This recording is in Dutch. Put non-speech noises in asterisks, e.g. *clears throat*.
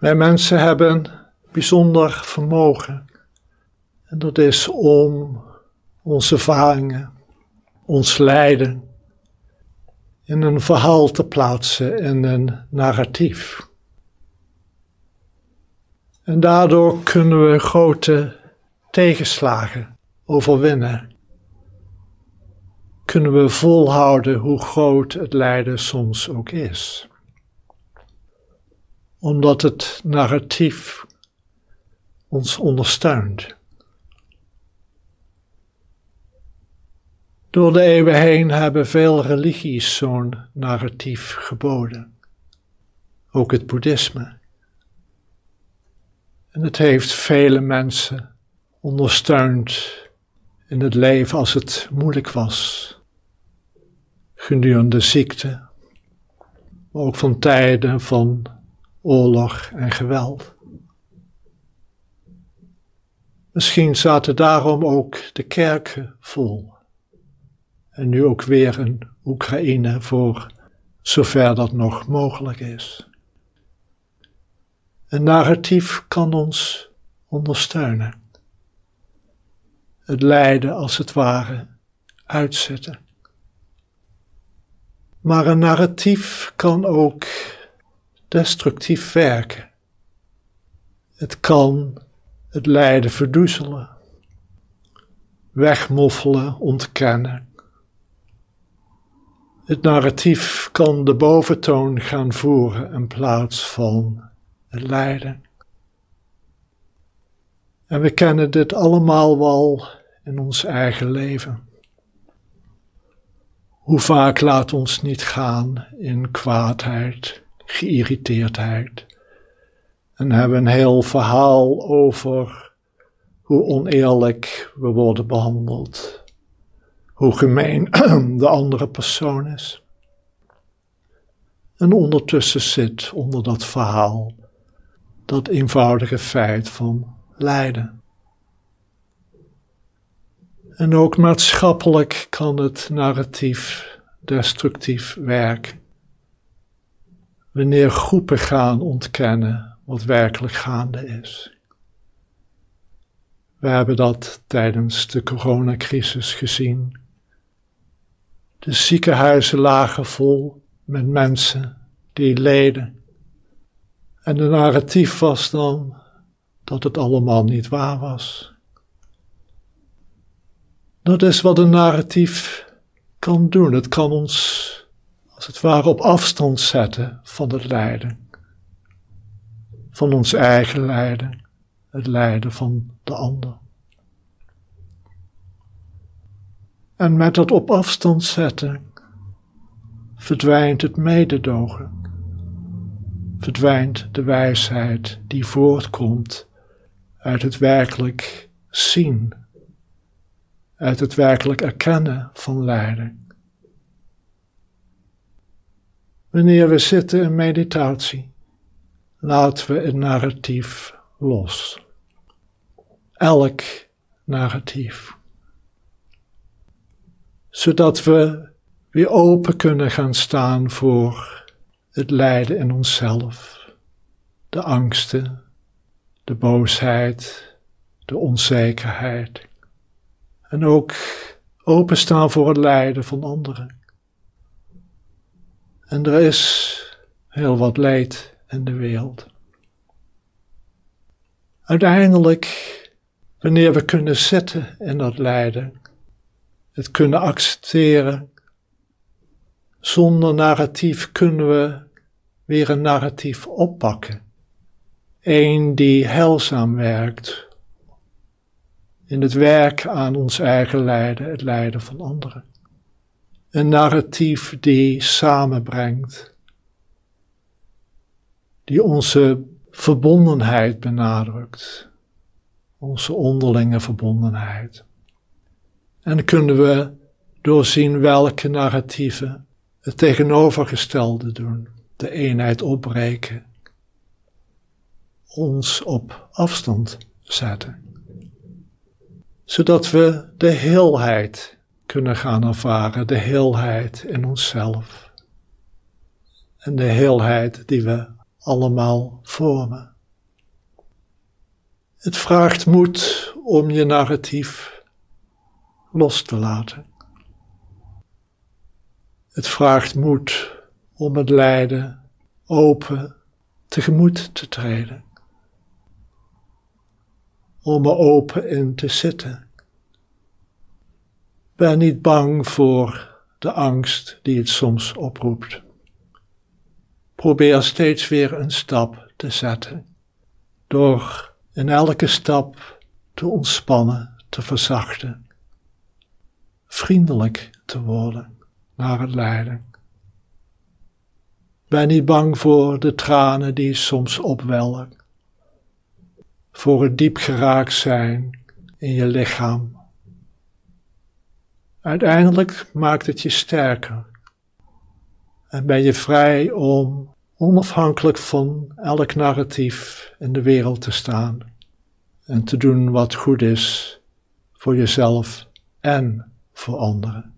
Wij mensen hebben bijzonder vermogen. En dat is om onze ervaringen, ons lijden, in een verhaal te plaatsen, in een narratief. En daardoor kunnen we grote tegenslagen overwinnen. Kunnen we volhouden hoe groot het lijden soms ook is. Omdat het narratief ons ondersteunt. Door de eeuwen heen hebben veel religies zo'n narratief geboden. Ook het boeddhisme. En het heeft vele mensen ondersteund in het leven als het moeilijk was. Gedurende ziekte, maar ook van tijden van oorlog en geweld. Misschien zaten daarom ook de kerken vol. En nu ook weer een Oekraïne voor zover dat nog mogelijk is. Een narratief kan ons ondersteunen. Het lijden als het ware uitzetten. Maar een narratief kan ook destructief werken. Het kan het lijden verdoezelen, wegmoffelen, ontkennen. Het narratief kan de boventoon gaan voeren in plaats van het lijden. En we kennen dit allemaal wel in ons eigen leven. Hoe vaak laat ons niet gaan in kwaadheid, geïrriteerdheid. En hebben een heel verhaal over hoe oneerlijk we worden behandeld, hoe gemeen *clears throat* de andere persoon is. En ondertussen zit onder dat verhaal dat eenvoudige feit van lijden. En ook maatschappelijk kan het narratief destructief werken. Wanneer groepen gaan ontkennen wat werkelijk gaande is. We hebben dat tijdens de coronacrisis gezien. De ziekenhuizen lagen vol met mensen die leden. En de narratief was dan dat het allemaal niet waar was. Dat is wat een narratief kan doen. Het kan ons als het ware op afstand zetten van het lijden. Van ons eigen lijden, het lijden van de ander. En met dat op afstand zetten verdwijnt het mededogen, verdwijnt de wijsheid die voortkomt uit het werkelijk zien, uit het werkelijk erkennen van lijden. Wanneer we zitten in meditatie, laten we het narratief los. Elk narratief. Zodat we weer open kunnen gaan staan voor het lijden in onszelf, de angsten, de boosheid, de onzekerheid. En ook openstaan voor het lijden van anderen. En er is heel wat leed in de wereld. Uiteindelijk, wanneer we kunnen zitten in dat lijden, het kunnen accepteren, zonder narratief kunnen we weer een narratief oppakken. Een die heilzaam werkt in het werk aan ons eigen lijden, het lijden van anderen. Een narratief die samenbrengt, die onze verbondenheid benadrukt, onze onderlinge verbondenheid. En kunnen we doorzien welke narratieven het tegenovergestelde doen, de eenheid opbreken, ons op afstand zetten, zodat we de heelheid kunnen gaan ervaren, de heelheid in onszelf. En de heelheid die we allemaal voor me. Het vraagt moed om je narratief los te laten. Het vraagt moed om het lijden open tegemoet te treden. Om er open in te zitten. Ben niet bang voor de angst die het soms oproept. Probeer steeds weer een stap te zetten. Door in elke stap te ontspannen, te verzachten. Vriendelijk te worden naar het lijden. Ben niet bang voor de tranen die soms opwellen. Voor het diep geraakt zijn in je lichaam. Uiteindelijk maakt het je sterker. En ben je vrij om onafhankelijk van elk narratief in de wereld te staan. En te doen wat goed is voor jezelf en voor anderen.